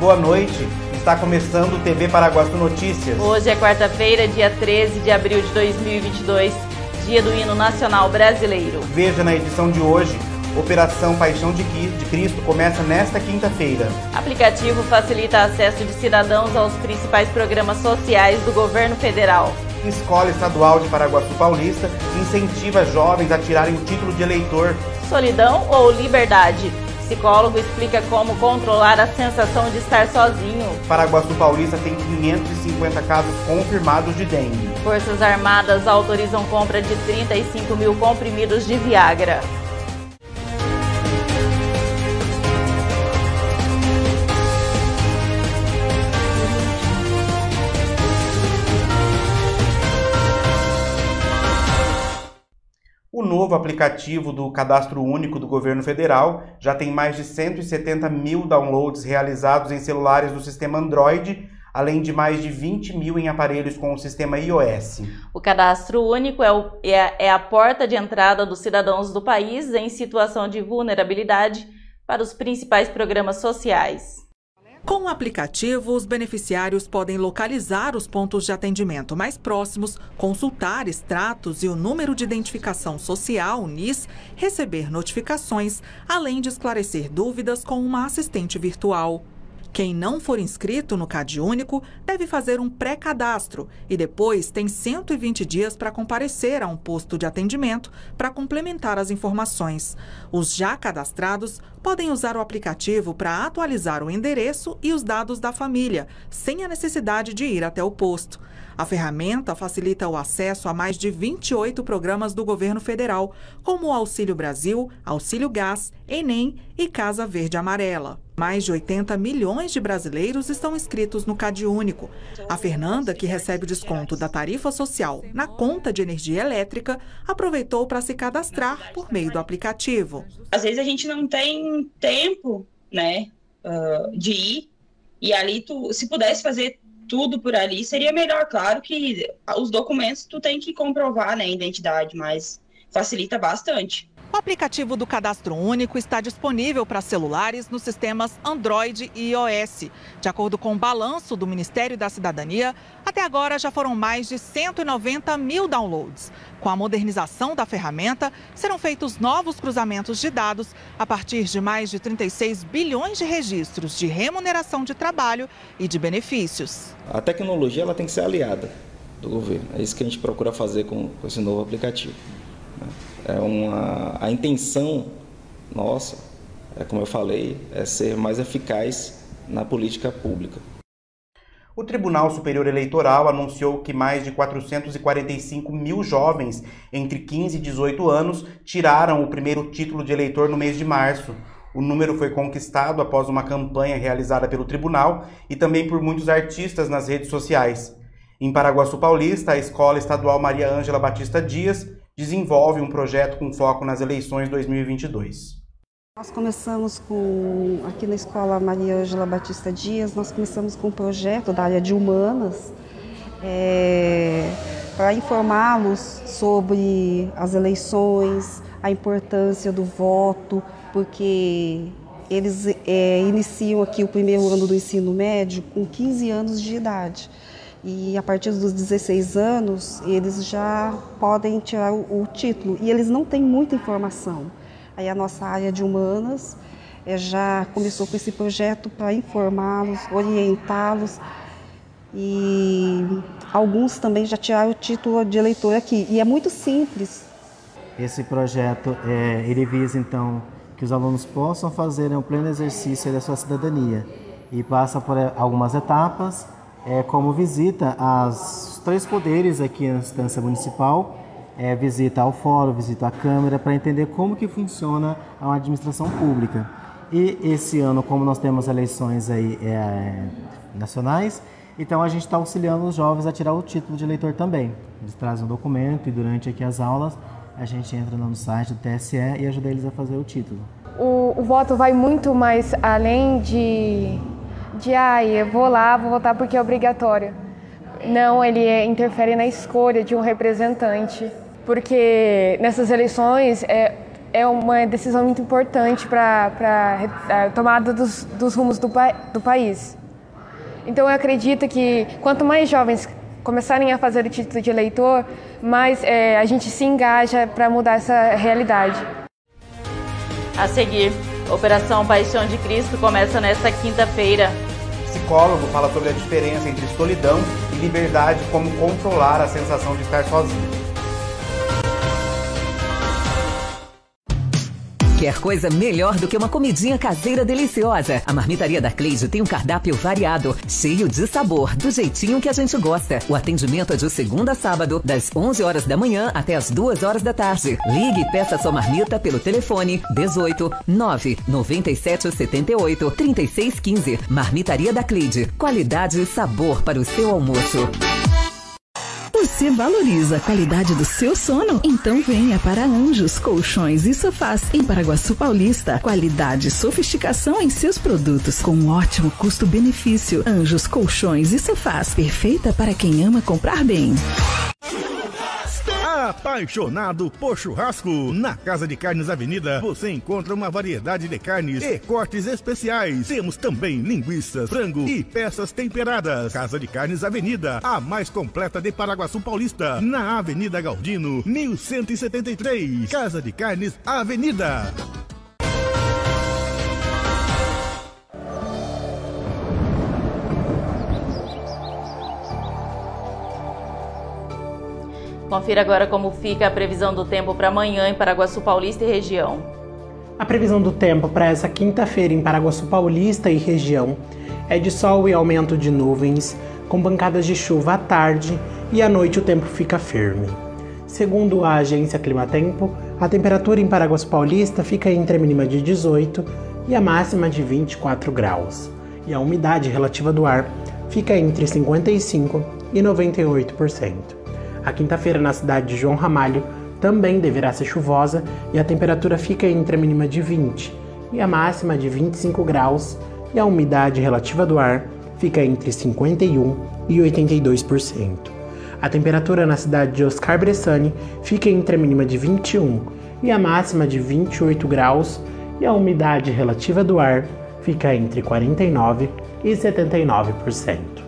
boa noite. Está começando o TV Paraguaçu Notícias. Hoje é quarta-feira, dia 13 de abril de 2022, dia do hino nacional brasileiro. Veja na edição de hoje, Operação Paixão de Cristo começa nesta quinta-feira. Aplicativo facilita acesso de cidadãos aos principais programas sociais do governo federal. Escola Estadual de Paraguaçu Paulista incentiva jovens a tirarem o título de eleitor. Solidão ou liberdade? Psicólogo explica como controlar a sensação de estar sozinho. Paraguaçu Paulista tem 550 casos confirmados de dengue. Forças Armadas autorizam compra de 35 mil comprimidos de Viagra. Novo aplicativo do Cadastro Único do Governo Federal já tem mais de 170 mil downloads realizados em celulares do sistema Android, além de mais de 20 mil em aparelhos com o sistema iOS. O Cadastro Único é, o, é, é a porta de entrada dos cidadãos do país em situação de vulnerabilidade para os principais programas sociais. Com o aplicativo, os beneficiários podem localizar os pontos de atendimento mais próximos, consultar extratos e o número de identificação social, NIS, receber notificações, além de esclarecer dúvidas com uma assistente virtual. Quem não for inscrito no CadÚnico deve fazer um pré-cadastro e depois tem 120 dias para comparecer a um posto de atendimento para complementar as informações. Os já cadastrados podem usar o aplicativo para atualizar o endereço e os dados da família, sem a necessidade de ir até o posto. A ferramenta facilita o acesso a mais de 28 programas do governo federal, como o Auxílio Brasil, Auxílio Gás, Enem e Casa Verde Amarela. Mais de 80 milhões de brasileiros estão inscritos no CadÚnico. A Fernanda, que recebe o desconto da tarifa social na conta de energia elétrica, aproveitou para se cadastrar por meio do aplicativo. Às vezes a gente não tem tempo, né, de ir e ali tu, se pudesse fazer tudo por ali, seria melhor. Claro que os documentos tu tem que comprovar, né, a identidade, mas facilita bastante. O aplicativo do Cadastro Único está disponível para celulares nos sistemas Android e iOS. De acordo com o balanço do Ministério da Cidadania, até agora já foram mais de 190 mil downloads. Com a modernização da ferramenta, serão feitos novos cruzamentos de dados a partir de mais de 36 bilhões de registros de remuneração de trabalho e de benefícios. A tecnologia ela tem que ser aliada do governo. É isso que a gente procura fazer com esse novo aplicativo. É uma, a intenção nossa, é como eu falei, é ser mais eficaz na política pública. O Tribunal Superior Eleitoral anunciou que mais de 445 mil jovens entre 15 e 18 anos tiraram o primeiro título de eleitor no mês de março. O número foi conquistado após uma campanha realizada pelo tribunal e também por muitos artistas nas redes sociais. Em Paraguaçu Paulista, a Escola Estadual Maria Ângela Batista Dias desenvolve um projeto com foco nas eleições 2022. Nós começamos com, aqui na Escola Maria Ângela Batista Dias, nós começamos com um projeto da área de humanas é, para informá-los sobre as eleições, a importância do voto, porque eles é, iniciam aqui o primeiro ano do ensino médio com 15 anos de idade. E a partir dos 16 anos, eles já podem tirar o, o título. E eles não têm muita informação. Aí a nossa área de humanas é, já começou com esse projeto para informá-los, orientá-los. E alguns também já tiraram o título de eleitor aqui. E é muito simples. Esse projeto, é, ele visa então que os alunos possam fazer um pleno exercício da sua cidadania. E passa por algumas etapas, é, como visita aos três poderes aqui na instância municipal, é, visita ao fórum, visita à Câmara, para entender como que funciona a administração pública. E esse ano, como nós temos eleições aí, é, nacionais, então a gente está auxiliando os jovens a tirar o título de eleitor também. Eles trazem um documento e durante aqui as aulas a gente entra no site do TSE e ajuda eles a fazer o título. O, o voto vai muito mais além de de ah, eu vou lá, vou votar porque é obrigatório. Não, ele é, interfere na escolha de um representante, porque nessas eleições é, é uma decisão muito importante para a tomada dos, dos rumos do, do país. Então eu acredito que quanto mais jovens começarem a fazer o título de eleitor, mais é, a gente se engaja para mudar essa realidade. A seguir, Operação Paixão de Cristo começa nesta quinta-feira. Psicólogo fala sobre a diferença entre solidão e liberdade, como controlar a sensação de estar sozinho. Quer coisa melhor do que uma comidinha caseira deliciosa? A Marmitaria da Cleide tem um cardápio variado, cheio de sabor, do jeitinho que a gente gosta. O atendimento é de segunda a sábado, das 11 horas da manhã até as 2 horas da tarde. Ligue e peça sua marmita pelo telefone 18 9 97 78 36 15. Marmitaria da Cleide. Qualidade e sabor para o seu almoço. Você valoriza a qualidade do seu sono? Então venha para Anjos Colchões e Sofás em Paraguaçu Paulista. Qualidade e sofisticação em seus produtos com um ótimo custo-benefício. Anjos Colchões e Sofás, perfeita para quem ama comprar bem. Apaixonado por churrasco? Na Casa de Carnes Avenida você encontra uma variedade de carnes e cortes especiais. Temos também linguiças, frango e peças temperadas. Casa de Carnes Avenida, a mais completa de Paraguaçu Paulista, na Avenida Galdino, 1173. Casa de Carnes Avenida. Confira agora como fica a previsão do tempo para amanhã em Paraguaçu Paulista e região. A previsão do tempo para essa quinta-feira em Paraguaçu Paulista e região é de sol e aumento de nuvens, com bancadas de chuva à tarde e à noite o tempo fica firme. Segundo a agência Climatempo, a temperatura em Paraguaçu Paulista fica entre a mínima de 18 e a máxima de 24 graus, e a umidade relativa do ar fica entre 55 e 98%. A quinta-feira na cidade de João Ramalho também deverá ser chuvosa e a temperatura fica entre a mínima de 20 e a máxima de 25 graus e a umidade relativa do ar fica entre 51 e 82%. A temperatura na cidade de Oscar Bressani fica entre a mínima de 21 e a máxima de 28 graus e a umidade relativa do ar fica entre 49 e 79%.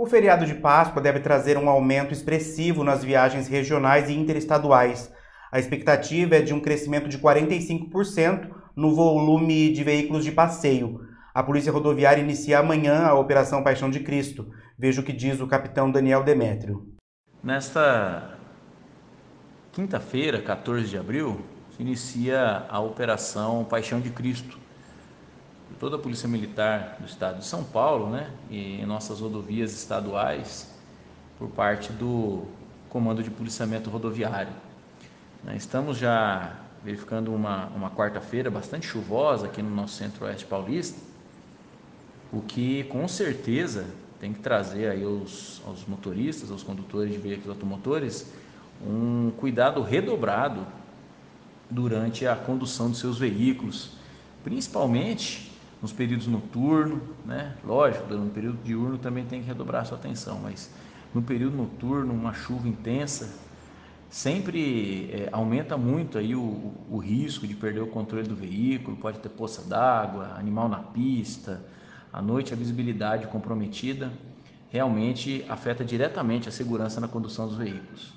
O feriado de Páscoa deve trazer um aumento expressivo nas viagens regionais e interestaduais. A expectativa é de um crescimento de 45% no volume de veículos de passeio. A Polícia Rodoviária inicia amanhã a Operação Paixão de Cristo. Veja o que diz o capitão Daniel Demétrio. Nesta quinta-feira, 14 de abril, se inicia a Operação Paixão de Cristo toda a Polícia Militar do Estado de São Paulo, né, e em nossas rodovias estaduais, por parte do Comando de Policiamento Rodoviário. Né, estamos já verificando uma, uma quarta-feira bastante chuvosa aqui no nosso centro-oeste paulista, o que com certeza tem que trazer aí aos, aos motoristas, aos condutores de veículos automotores, um cuidado redobrado durante a condução dos seus veículos, principalmente nos períodos noturnos, né? Lógico, no período diurno também tem que redobrar sua atenção, mas no período noturno, uma chuva intensa sempre é, aumenta muito aí o, o, risco de perder o controle do veículo, pode ter poça d'água, animal na pista, à noite a visibilidade comprometida realmente afeta diretamente a segurança na condução dos veículos.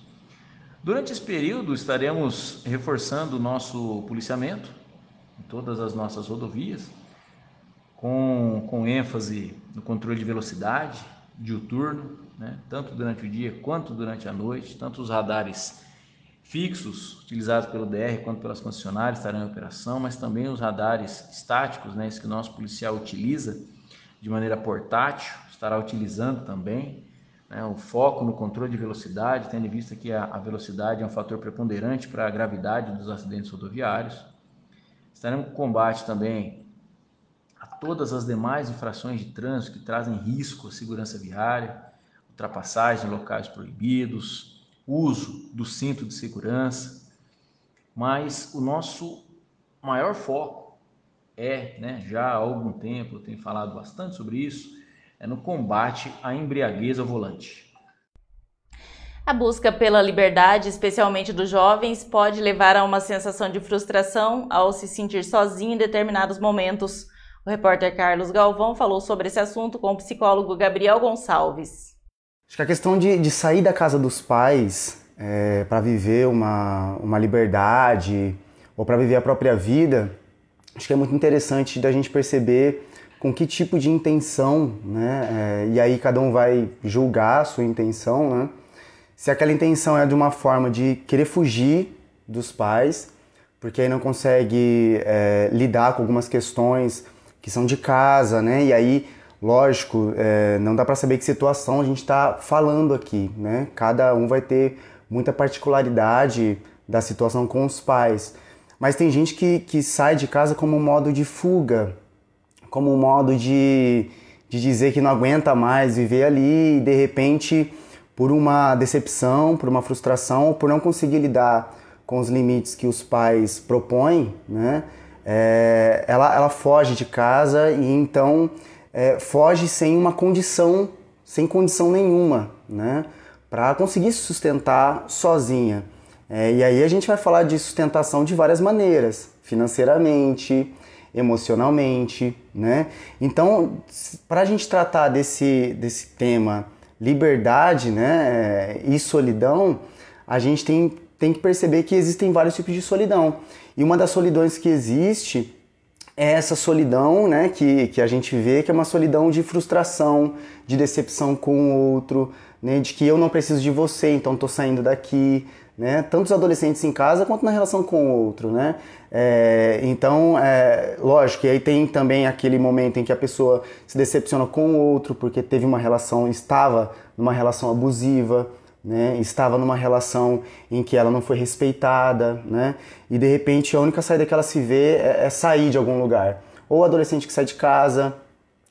Durante esse período estaremos reforçando o nosso policiamento em todas as nossas rodovias, com, com ênfase no controle de velocidade diuturno, né? tanto durante o dia quanto durante a noite, tanto os radares fixos utilizados pelo DR quanto pelas concessionárias estarão em operação, mas também os radares estáticos, né, que o nosso policial utiliza de maneira portátil, estará utilizando também. Né, o foco no controle de velocidade, tendo em vista que a, a velocidade é um fator preponderante para a gravidade dos acidentes rodoviários. Estaremos com combate também todas as demais infrações de trânsito que trazem risco à segurança viária, ultrapassagem em locais proibidos, uso do cinto de segurança. Mas o nosso maior foco é, né, já há algum tempo, eu tenho falado bastante sobre isso, é no combate à embriaguez ao volante. A busca pela liberdade, especialmente dos jovens, pode levar a uma sensação de frustração ao se sentir sozinho em determinados momentos. O repórter Carlos Galvão falou sobre esse assunto com o psicólogo Gabriel Gonçalves. Acho que a questão de, de sair da casa dos pais é, para viver uma, uma liberdade ou para viver a própria vida, acho que é muito interessante da gente perceber com que tipo de intenção, né? É, e aí cada um vai julgar a sua intenção, né? Se aquela intenção é de uma forma de querer fugir dos pais, porque aí não consegue é, lidar com algumas questões que são de casa, né? E aí, lógico, é, não dá para saber que situação a gente está falando aqui, né? Cada um vai ter muita particularidade da situação com os pais. Mas tem gente que, que sai de casa como um modo de fuga, como um modo de, de dizer que não aguenta mais viver ali e de repente por uma decepção, por uma frustração, por não conseguir lidar com os limites que os pais propõem, né? É, ela, ela foge de casa e então é, foge sem uma condição, sem condição nenhuma, né? Para conseguir se sustentar sozinha. É, e aí a gente vai falar de sustentação de várias maneiras, financeiramente, emocionalmente, né? Então, para a gente tratar desse, desse tema liberdade né, e solidão, a gente tem, tem que perceber que existem vários tipos de solidão. E uma das solidões que existe é essa solidão né, que, que a gente vê, que é uma solidão de frustração, de decepção com o outro, né, de que eu não preciso de você, então estou saindo daqui. Né, tanto os adolescentes em casa quanto na relação com o outro. Né? É, então, é, lógico, e aí tem também aquele momento em que a pessoa se decepciona com o outro porque teve uma relação, estava numa relação abusiva, né? estava numa relação em que ela não foi respeitada, né? e de repente a única saída que ela se vê é, é sair de algum lugar. Ou o adolescente que sai de casa,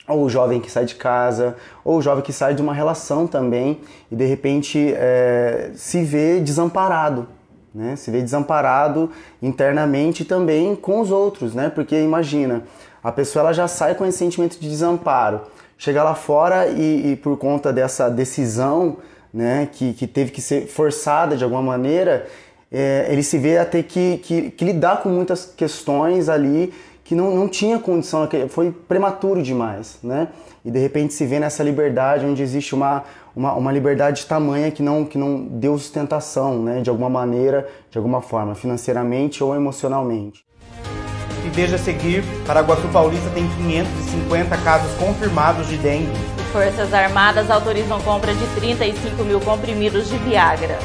ou o jovem que sai de casa, ou o jovem que sai de uma relação também e de repente é, se vê desamparado, né? Se vê desamparado internamente também com os outros, né? Porque imagina, a pessoa ela já sai com esse sentimento de desamparo, chega lá fora e, e por conta dessa decisão, né? Que, que teve que ser forçada de alguma maneira, é, ele se vê a ter que, que, que lidar com muitas questões ali que não, não tinha condição, foi prematuro demais, né? E de repente se vê nessa liberdade onde existe uma, uma, uma liberdade tamanha que não, que não deu sustentação, né? De alguma maneira, de alguma forma, financeiramente ou emocionalmente. Veja a seguir, Paraguaçu Paulista tem 550 casos confirmados de dengue. Forças Armadas autorizam compra de 35 mil comprimidos de Viagra.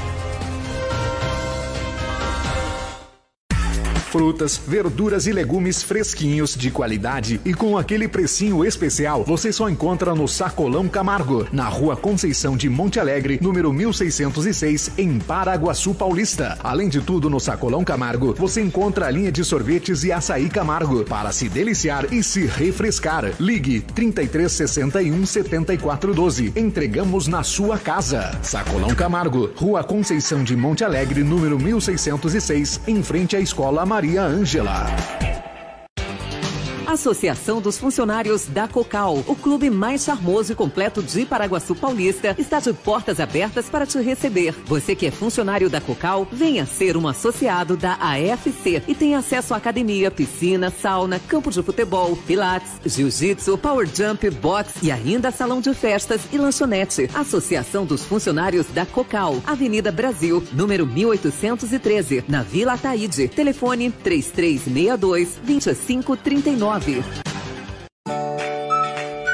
Frutas, verduras e legumes fresquinhos, de qualidade e com aquele precinho especial, você só encontra no Sacolão Camargo, na rua Conceição de Monte Alegre, número 1606, em Paraguaçu Paulista. Além de tudo, no Sacolão Camargo, você encontra a linha de sorvetes e açaí Camargo, para se deliciar e se refrescar. Ligue 3361 7412. Entregamos na sua casa. Sacolão Camargo, rua Conceição de Monte Alegre, número 1606, em frente à Escola Maria. Maria Ângela. Associação dos Funcionários da Cocal, o clube mais charmoso e completo de Paraguaçu Paulista, está de portas abertas para te receber. Você que é funcionário da Cocal, venha ser um associado da AFC e tem acesso à academia, piscina, sauna, campo de futebol, pilates, jiu-jitsu, power jump, box e ainda salão de festas e lanchonete. Associação dos Funcionários da Cocal, Avenida Brasil, número 1813, na Vila Ataíde. Telefone 3362 2539.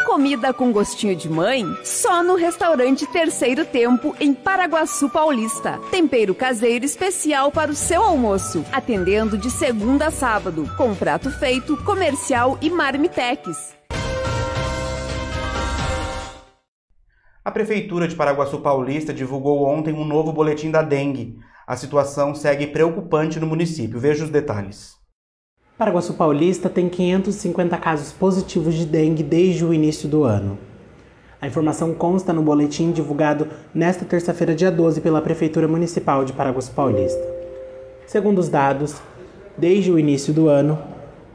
Comida com gostinho de mãe? Só no restaurante Terceiro Tempo, em Paraguaçu Paulista. Tempero caseiro especial para o seu almoço. Atendendo de segunda a sábado, com prato feito, comercial e marmitex. A Prefeitura de Paraguaçu Paulista divulgou ontem um novo boletim da dengue. A situação segue preocupante no município. Veja os detalhes. Paraguaçu Paulista tem 550 casos positivos de dengue desde o início do ano. A informação consta no boletim divulgado nesta terça-feira, dia 12, pela Prefeitura Municipal de Paraguaçu Paulista. Segundo os dados, desde o início do ano,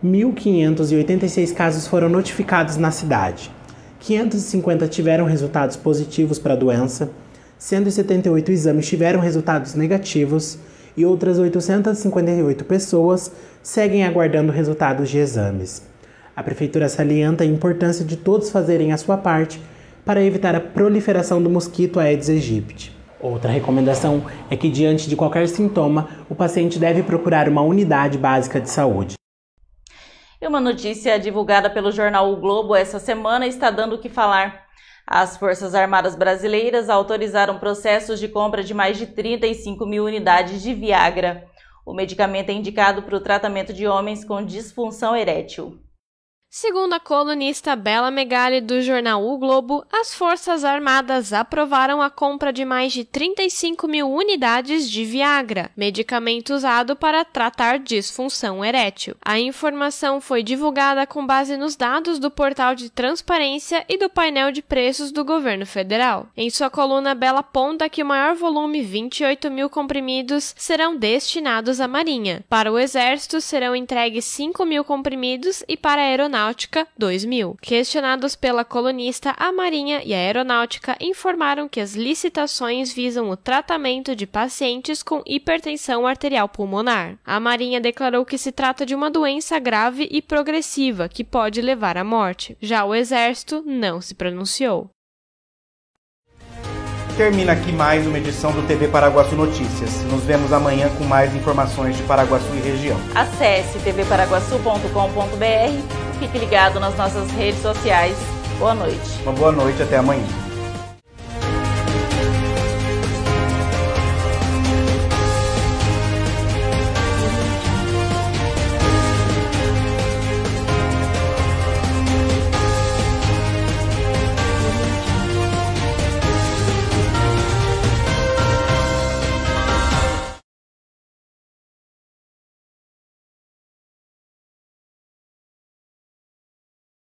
1.586 casos foram notificados na cidade. 550 tiveram resultados positivos para a doença, 178 exames tiveram resultados negativos e outras 858 pessoas seguem aguardando resultados de exames. A Prefeitura salienta a importância de todos fazerem a sua parte para evitar a proliferação do mosquito Aedes aegypti. Outra recomendação é que, diante de qualquer sintoma, o paciente deve procurar uma unidade básica de saúde. E uma notícia divulgada pelo jornal O Globo essa semana está dando o que falar. As Forças Armadas Brasileiras autorizaram processos de compra de mais de 35 mil unidades de Viagra. O medicamento é indicado para o tratamento de homens com disfunção erétil. Segundo a colunista Bela Megali do jornal O Globo, as Forças Armadas aprovaram a compra de mais de 35 mil unidades de Viagra, medicamento usado para tratar disfunção erétil. A informação foi divulgada com base nos dados do portal de transparência e do painel de preços do governo federal. Em sua coluna, Bela aponta que o maior volume, 28 mil comprimidos, serão destinados à Marinha. Para o Exército, serão entregues 5 mil comprimidos e para a Aeronáutica Aeronáutica 2000. Questionados pela colunista, a Marinha e a Aeronáutica informaram que as licitações visam o tratamento de pacientes com hipertensão arterial pulmonar. A Marinha declarou que se trata de uma doença grave e progressiva que pode levar à morte. Já o Exército não se pronunciou. Termina aqui mais uma edição do TV Paraguaçu Notícias. Nos vemos amanhã com mais informações de Paraguaçu e região. Acesse tvparaguaçu.com.br Fique ligado nas nossas redes sociais. Boa noite. Uma boa noite, até amanhã.